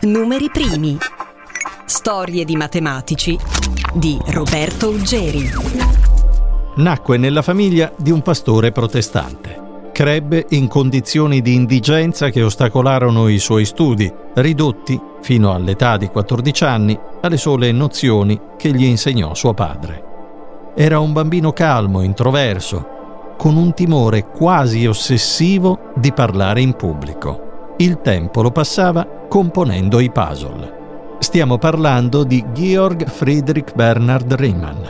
Numeri primi. Storie di matematici di Roberto Uggeri. Nacque nella famiglia di un pastore protestante. Crebbe in condizioni di indigenza che ostacolarono i suoi studi, ridotti, fino all'età di 14 anni, alle sole nozioni che gli insegnò suo padre. Era un bambino calmo, introverso, con un timore quasi ossessivo di parlare in pubblico. Il tempo lo passava componendo i puzzle. Stiamo parlando di Georg Friedrich Bernhard Riemann,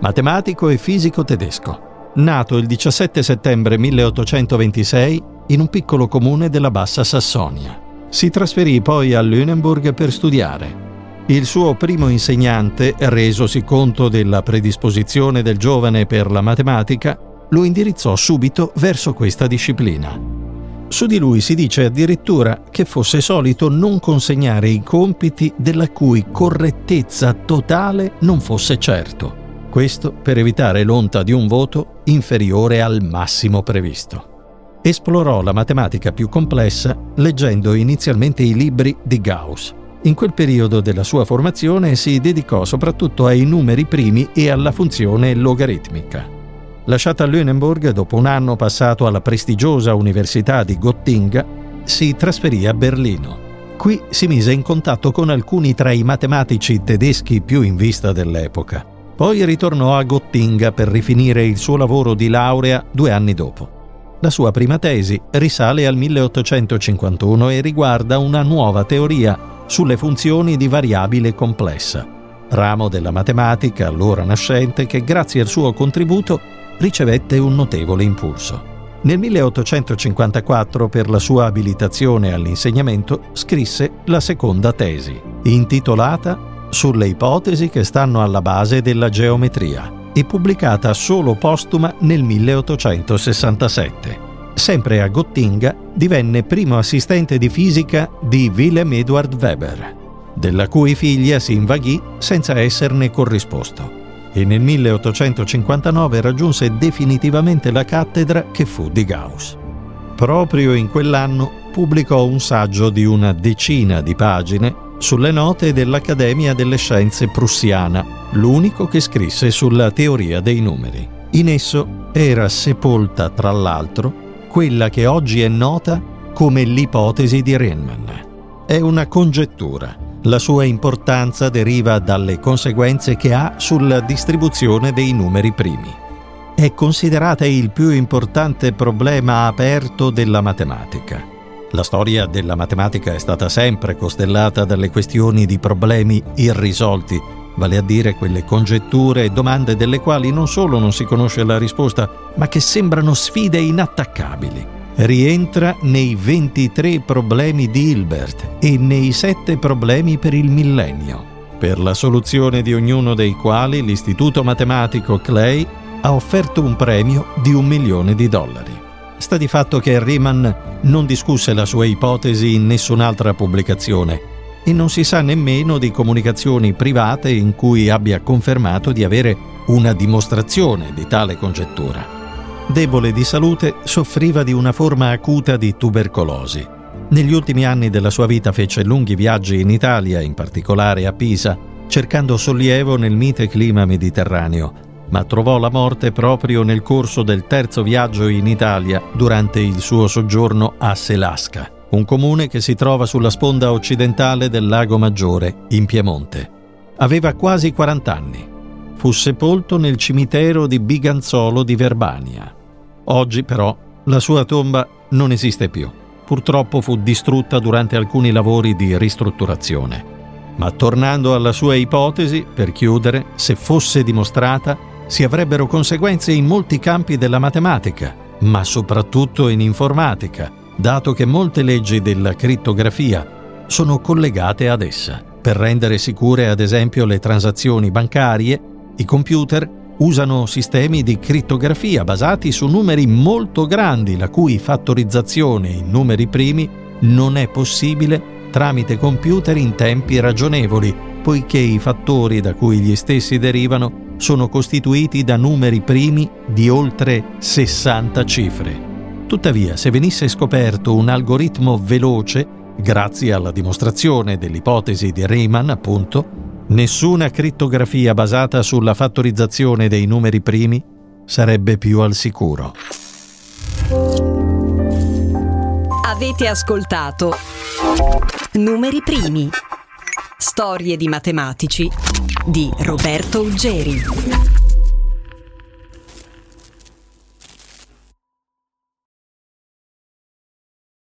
matematico e fisico tedesco nato il 17 settembre 1826 in un piccolo comune della Bassa Sassonia. Si trasferì poi a Lüneburg per studiare. Il suo primo insegnante, resosi conto della predisposizione del giovane per la matematica, lo indirizzò subito verso questa disciplina. Su di lui si dice addirittura che fosse solito non consegnare i compiti della cui correttezza totale non fosse certo questo per evitare l'onta di un voto inferiore al massimo previsto. Esplorò la matematica più complessa leggendo inizialmente i libri di Gauss. In quel periodo della sua formazione si dedicò soprattutto ai numeri primi e alla funzione logaritmica. Lasciata Lüneburg, dopo un anno passato alla prestigiosa Università di Gottinga, si trasferì a Berlino. Qui si mise in contatto con alcuni tra i matematici tedeschi più in vista dell'epoca. Poi ritornò a Gottinga per rifinire il suo lavoro di laurea due anni dopo. La sua prima tesi risale al 1851 e riguarda una nuova teoria sulle funzioni di variabile complessa, ramo della matematica allora nascente che grazie al suo contributo ricevette un notevole impulso. Nel 1854, per la sua abilitazione all'insegnamento, scrisse la seconda tesi, intitolata sulle ipotesi che stanno alla base della geometria e pubblicata solo postuma nel 1867. Sempre a Gottinga divenne primo assistente di fisica di Willem Eduard Weber, della cui figlia si invaghì senza esserne corrisposto e nel 1859 raggiunse definitivamente la cattedra che fu di Gauss. Proprio in quell'anno pubblicò un saggio di una decina di pagine sulle note dell'Accademia delle Scienze prussiana, l'unico che scrisse sulla teoria dei numeri. In esso era sepolta, tra l'altro, quella che oggi è nota come l'ipotesi di Riemann. È una congettura. La sua importanza deriva dalle conseguenze che ha sulla distribuzione dei numeri primi. È considerata il più importante problema aperto della matematica la storia della matematica è stata sempre costellata dalle questioni di problemi irrisolti, vale a dire quelle congetture e domande delle quali non solo non si conosce la risposta, ma che sembrano sfide inattaccabili. Rientra nei 23 problemi di Hilbert e nei 7 problemi per il millennio, per la soluzione di ognuno dei quali l'istituto matematico Clay ha offerto un premio di un milione di dollari. Sta di fatto che Riemann non discusse la sua ipotesi in nessun'altra pubblicazione e non si sa nemmeno di comunicazioni private in cui abbia confermato di avere una dimostrazione di tale congettura. Debole di salute, soffriva di una forma acuta di tubercolosi. Negli ultimi anni della sua vita fece lunghi viaggi in Italia, in particolare a Pisa, cercando sollievo nel mite clima mediterraneo ma trovò la morte proprio nel corso del terzo viaggio in Italia durante il suo soggiorno a Selasca, un comune che si trova sulla sponda occidentale del Lago Maggiore, in Piemonte. Aveva quasi 40 anni. Fu sepolto nel cimitero di Biganzolo di Verbania. Oggi però la sua tomba non esiste più. Purtroppo fu distrutta durante alcuni lavori di ristrutturazione. Ma tornando alla sua ipotesi, per chiudere, se fosse dimostrata, si avrebbero conseguenze in molti campi della matematica, ma soprattutto in informatica, dato che molte leggi della crittografia sono collegate ad essa. Per rendere sicure ad esempio le transazioni bancarie, i computer usano sistemi di crittografia basati su numeri molto grandi, la cui fattorizzazione in numeri primi non è possibile tramite computer in tempi ragionevoli, poiché i fattori da cui gli stessi derivano sono costituiti da numeri primi di oltre 60 cifre. Tuttavia, se venisse scoperto un algoritmo veloce Grazie alla dimostrazione dell'ipotesi di Riemann, appunto, nessuna crittografia basata sulla fattorizzazione dei numeri primi sarebbe più al sicuro. Avete ascoltato Numeri primi. Storie di matematici di Roberto Uggeri.